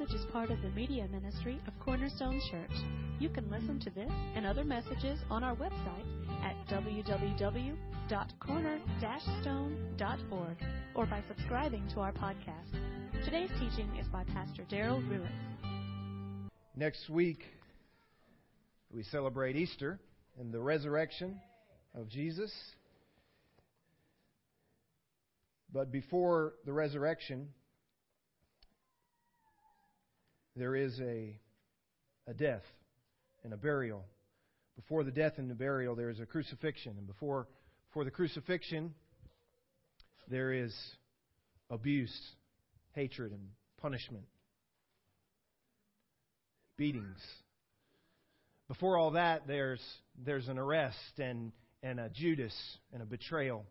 message is part of the media ministry of Cornerstone Church. You can listen to this and other messages on our website at www.corner-stone.org or by subscribing to our podcast. Today's teaching is by Pastor Daryl Ruiz. Next week, we celebrate Easter and the resurrection of Jesus. But before the resurrection, there is a, a death and a burial. Before the death and the burial, there is a crucifixion. And before, before the crucifixion, there is abuse, hatred, and punishment, beatings. Before all that, there's, there's an arrest and, and a Judas and a betrayal.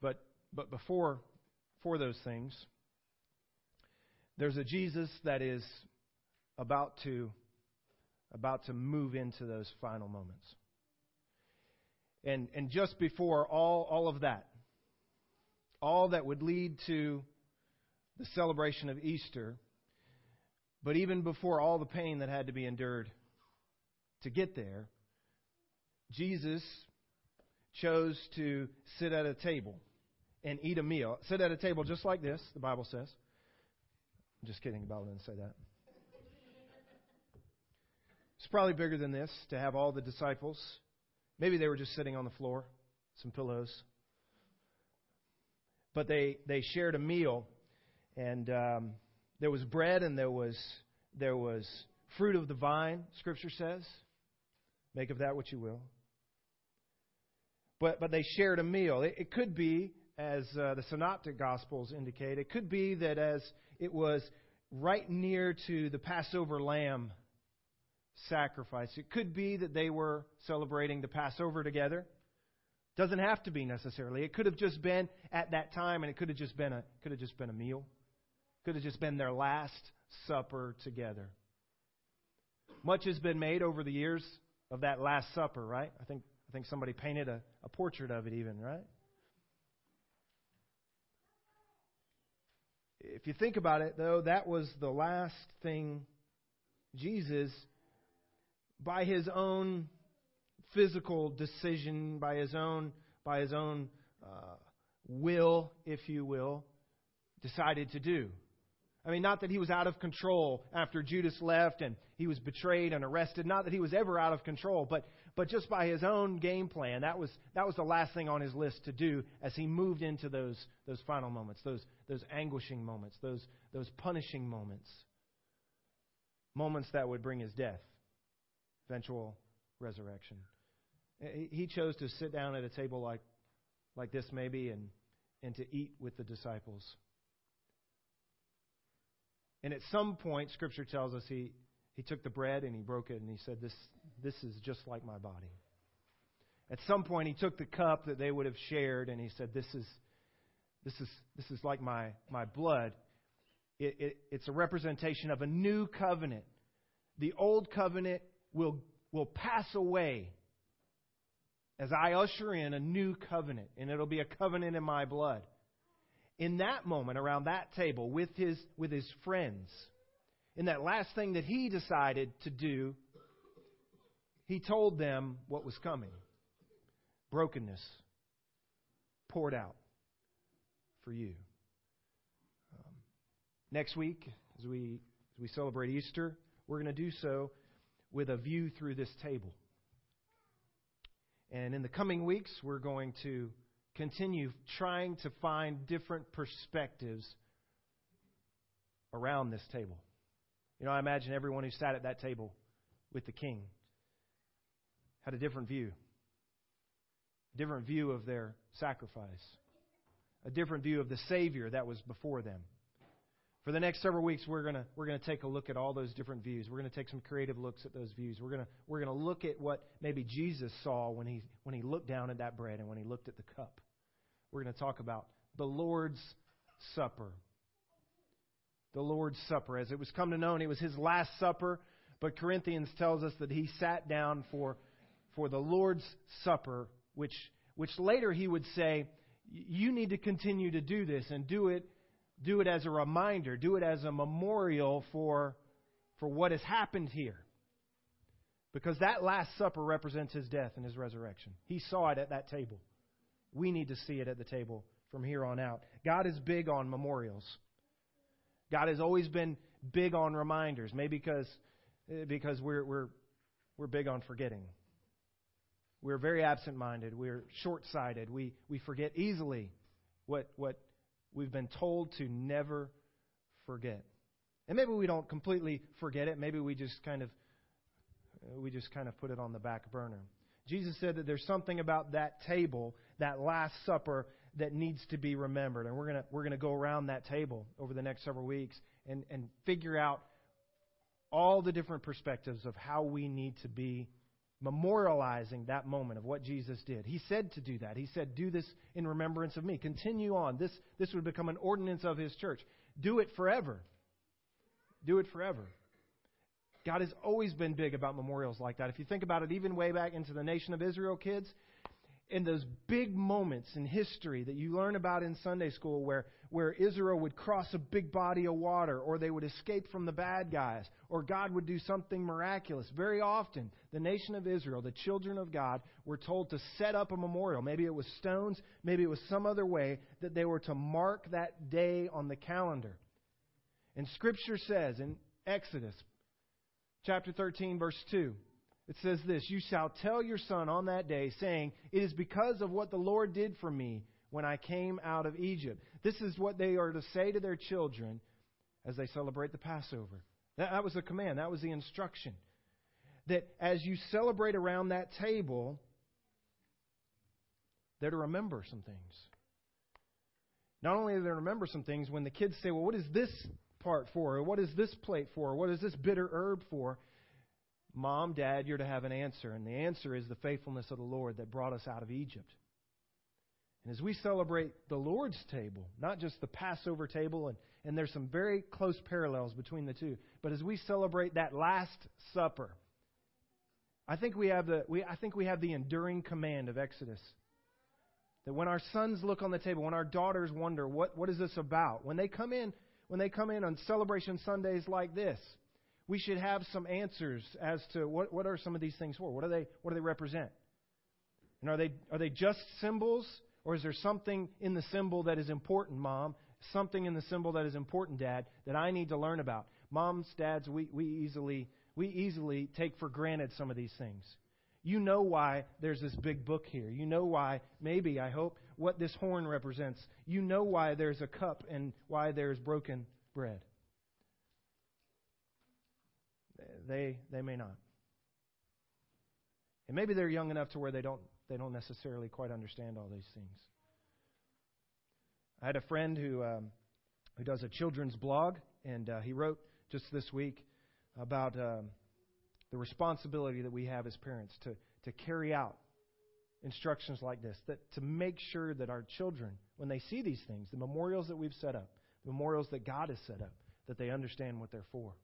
But, but before, before those things, there's a Jesus that is about to, about to move into those final moments. And, and just before all, all of that, all that would lead to the celebration of Easter, but even before all the pain that had to be endured to get there, Jesus chose to sit at a table and eat a meal. Sit at a table just like this, the Bible says. I'm just kidding. about Bible didn't say that. It's probably bigger than this to have all the disciples. Maybe they were just sitting on the floor, some pillows. But they, they shared a meal, and um, there was bread and there was, there was fruit of the vine, Scripture says. Make of that what you will. But, but they shared a meal. It, it could be as uh, the synoptic gospels indicate. It could be that as it was right near to the Passover lamb sacrifice, it could be that they were celebrating the Passover together. Doesn't have to be necessarily. It could have just been at that time, and it could have just been a could have just been a meal. Could have just been their last supper together. Much has been made over the years of that Last Supper, right? I think I think somebody painted a, a portrait of it even, right? If you think about it, though, that was the last thing Jesus, by his own physical decision, by his own, by his own uh, will, if you will, decided to do. I mean, not that he was out of control after Judas left and he was betrayed and arrested. Not that he was ever out of control, but, but just by his own game plan, that was, that was the last thing on his list to do as he moved into those, those final moments, those, those anguishing moments, those, those punishing moments. Moments that would bring his death, eventual resurrection. He chose to sit down at a table like, like this, maybe, and, and to eat with the disciples. And at some point, Scripture tells us he, he took the bread and he broke it and he said, this, this is just like my body. At some point, he took the cup that they would have shared and he said, This is, this is, this is like my, my blood. It, it, it's a representation of a new covenant. The old covenant will, will pass away as I usher in a new covenant, and it'll be a covenant in my blood in that moment around that table with his, with his friends, in that last thing that he decided to do, he told them what was coming brokenness poured out for you. Um, next week, as we, as we celebrate Easter, we're going to do so with a view through this table. And in the coming weeks, we're going to continue trying to find different perspectives around this table. You know, I imagine everyone who sat at that table with the king had a different view, a different view of their sacrifice, a different view of the Savior that was before them. For the next several weeks, we're going we're gonna take a look at all those different views. We're going to take some creative looks at those views. We're going we're gonna look at what maybe Jesus saw when he, when he looked down at that bread and when he looked at the cup we're going to talk about the Lord's Supper. The Lord's Supper. As it was come to know, it was his last supper, but Corinthians tells us that he sat down for, for the Lord's Supper, which, which later he would say, You need to continue to do this and do it Do it as a reminder. Do it as a memorial for, for what has happened here. Because that Last Supper represents his death and his resurrection. He saw it at that table. We need to see it at the table from here on out. God is big on memorials. God has always been big on reminders, maybe because, eh, because we're, we're, we're big on forgetting. We're very absent minded. We're short sighted. We, we forget easily what, what we've been told to never forget. And maybe we don't completely forget it. Maybe we just kind of we just kind of put it on the back burner. Jesus said that there's something about that table, that last supper that needs to be remembered. And we're going to we're going to go around that table over the next several weeks and and figure out all the different perspectives of how we need to be memorializing that moment of what Jesus did. He said to do that. He said, Do this in remembrance of me. Continue on. This, this would become an ordinance of his church. Do it forever. Do it forever. God has always been big about memorials like that. If you think about it, even way back into the nation of Israel, kids, in those big moments in history that you learn about in Sunday school where, where Israel would cross a big body of water, or they would escape from the bad guys, or God would do something miraculous. Very often, the nation of Israel, the children of God, were told to set up a memorial. Maybe it was stones, maybe it was some other way that they were to mark that day on the calendar. And Scripture says in Exodus chapter 13, verse 2, it says this You shall tell your son on that day, saying, It is because of what the Lord did for me when I came out of Egypt. This is what they are to say to their children as they celebrate the Passover. That, that was the command, that was the instruction. That as you celebrate around that table, they're to remember some things. Not only are they to remember some things, when the kids say, Well, what is this part for? Or what is this plate for? Or what is this bitter herb for? Mom, Dad, you're to have an answer. And the answer is the faithfulness of the Lord that brought us out of Egypt. And as we celebrate the Lord's table, not just the Passover table, and, and there's some very close parallels between the two, but as we celebrate that Last Supper, I think we have the, we, I think we have the enduring command of Exodus. That when our sons look on the table, when our daughters wonder, what, what is this about? When they come in, when they come in on celebration Sundays like this, we should have some answers as to what, what are some of these things for? What do they, what do they represent? And are they, are they just symbols, or is there something in the symbol that is important, Mom? Something in the symbol that is important, Dad, that I need to learn about? Moms, dads, we, we, easily, we easily take for granted some of these things. You know why there's this big book here. You know why, maybe, I hope, what this horn represents. You know why there's a cup and why there's broken bread. They, they may not. And maybe they're young enough to where they don't, they don't necessarily quite understand all these things. I had a friend who, um, who does a children's blog, and uh, he wrote just this week about um, the responsibility that we have as parents to, to carry out instructions like this, that to make sure that our children, when they see these things, the memorials that we've set up, the memorials that God has set up, that they understand what they're for.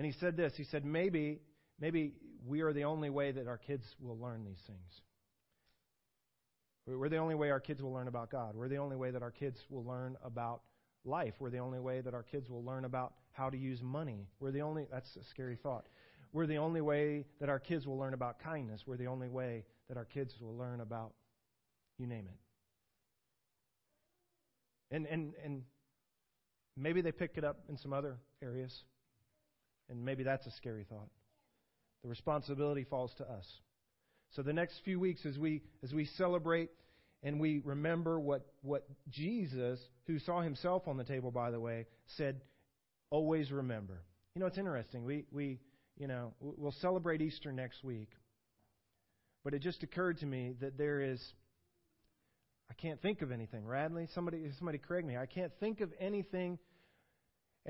And he said this. He said, maybe, maybe we are the only way that our kids will learn these things. We're the only way our kids will learn about God. We're the only way that our kids will learn about life. We're the only way that our kids will learn about how to use money. We're the only, that's a scary thought. We're the only way that our kids will learn about kindness. We're the only way that our kids will learn about, you name it. And, and, and maybe they pick it up in some other areas. And maybe that's a scary thought. The responsibility falls to us. So the next few weeks as we as we celebrate and we remember what what Jesus, who saw himself on the table by the way, said, always remember. You know, it's interesting. We we you know, we'll celebrate Easter next week. But it just occurred to me that there is I can't think of anything. Radley, somebody somebody correct me. I can't think of anything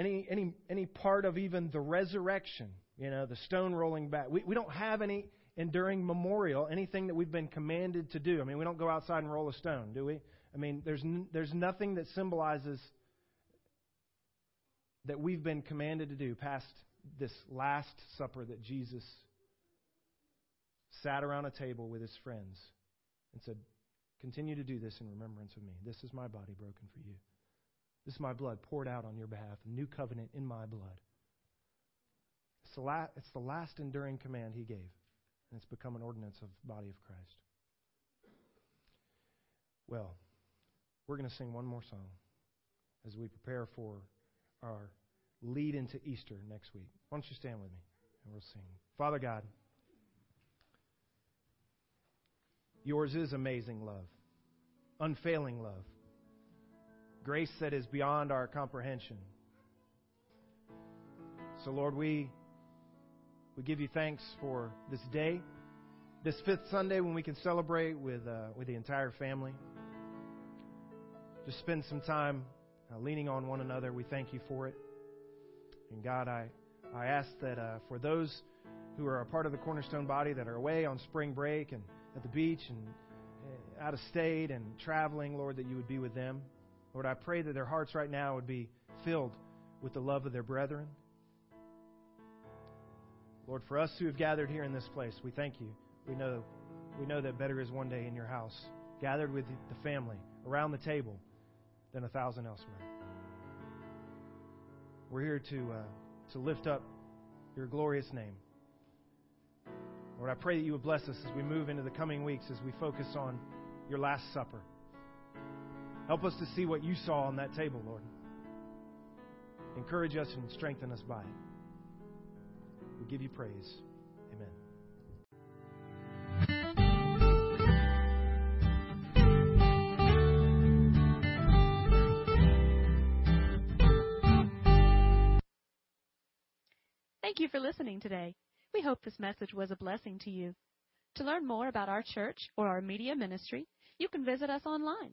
any, any, any part of even the resurrection, you know, the stone rolling back. We, we don't have any enduring memorial, anything that we've been commanded to do. I mean, we don't go outside and roll a stone, do we? I mean, there's, n- there's nothing that symbolizes that we've been commanded to do past this last supper that Jesus sat around a table with his friends and said, Continue to do this in remembrance of me. This is my body broken for you. This is my blood poured out on your behalf, a new covenant in my blood. It's the, it's the last enduring command he gave, and it's become an ordinance of the body of Christ. Well, we're going to sing one more song as we prepare for our lead into Easter next week. Why don't you stand with me and we'll sing. Father God, yours is amazing love, unfailing love, grace that is beyond our comprehension. So, Lord, we, we give you thanks for this day, this fifth Sunday when we can celebrate with, uh, with the entire family. Just spend some time uh, leaning on one another. We thank you for it. And God, I, I ask that uh, for those who are a part of the Cornerstone body that are away on spring break and at the beach and uh, out of state and traveling, Lord, that you would be with them. Lord, I pray that their hearts right now would be filled with the love of their brethren. Lord, for us who have gathered here in this place, we thank you. We know, we know that better is one day in your house, gathered with the family around the table than a thousand elsewhere. We're here to, uh, to lift up your glorious name. Lord, I pray that you would bless us as we move into the coming weeks as we focus on your Last Supper. Help us to see what you saw on that table, Lord. Encourage us and strengthen us by it. We give you praise. Amen. Thank you for listening today. We hope this message was a blessing to you. To learn more about our church or our media ministry, you can visit us online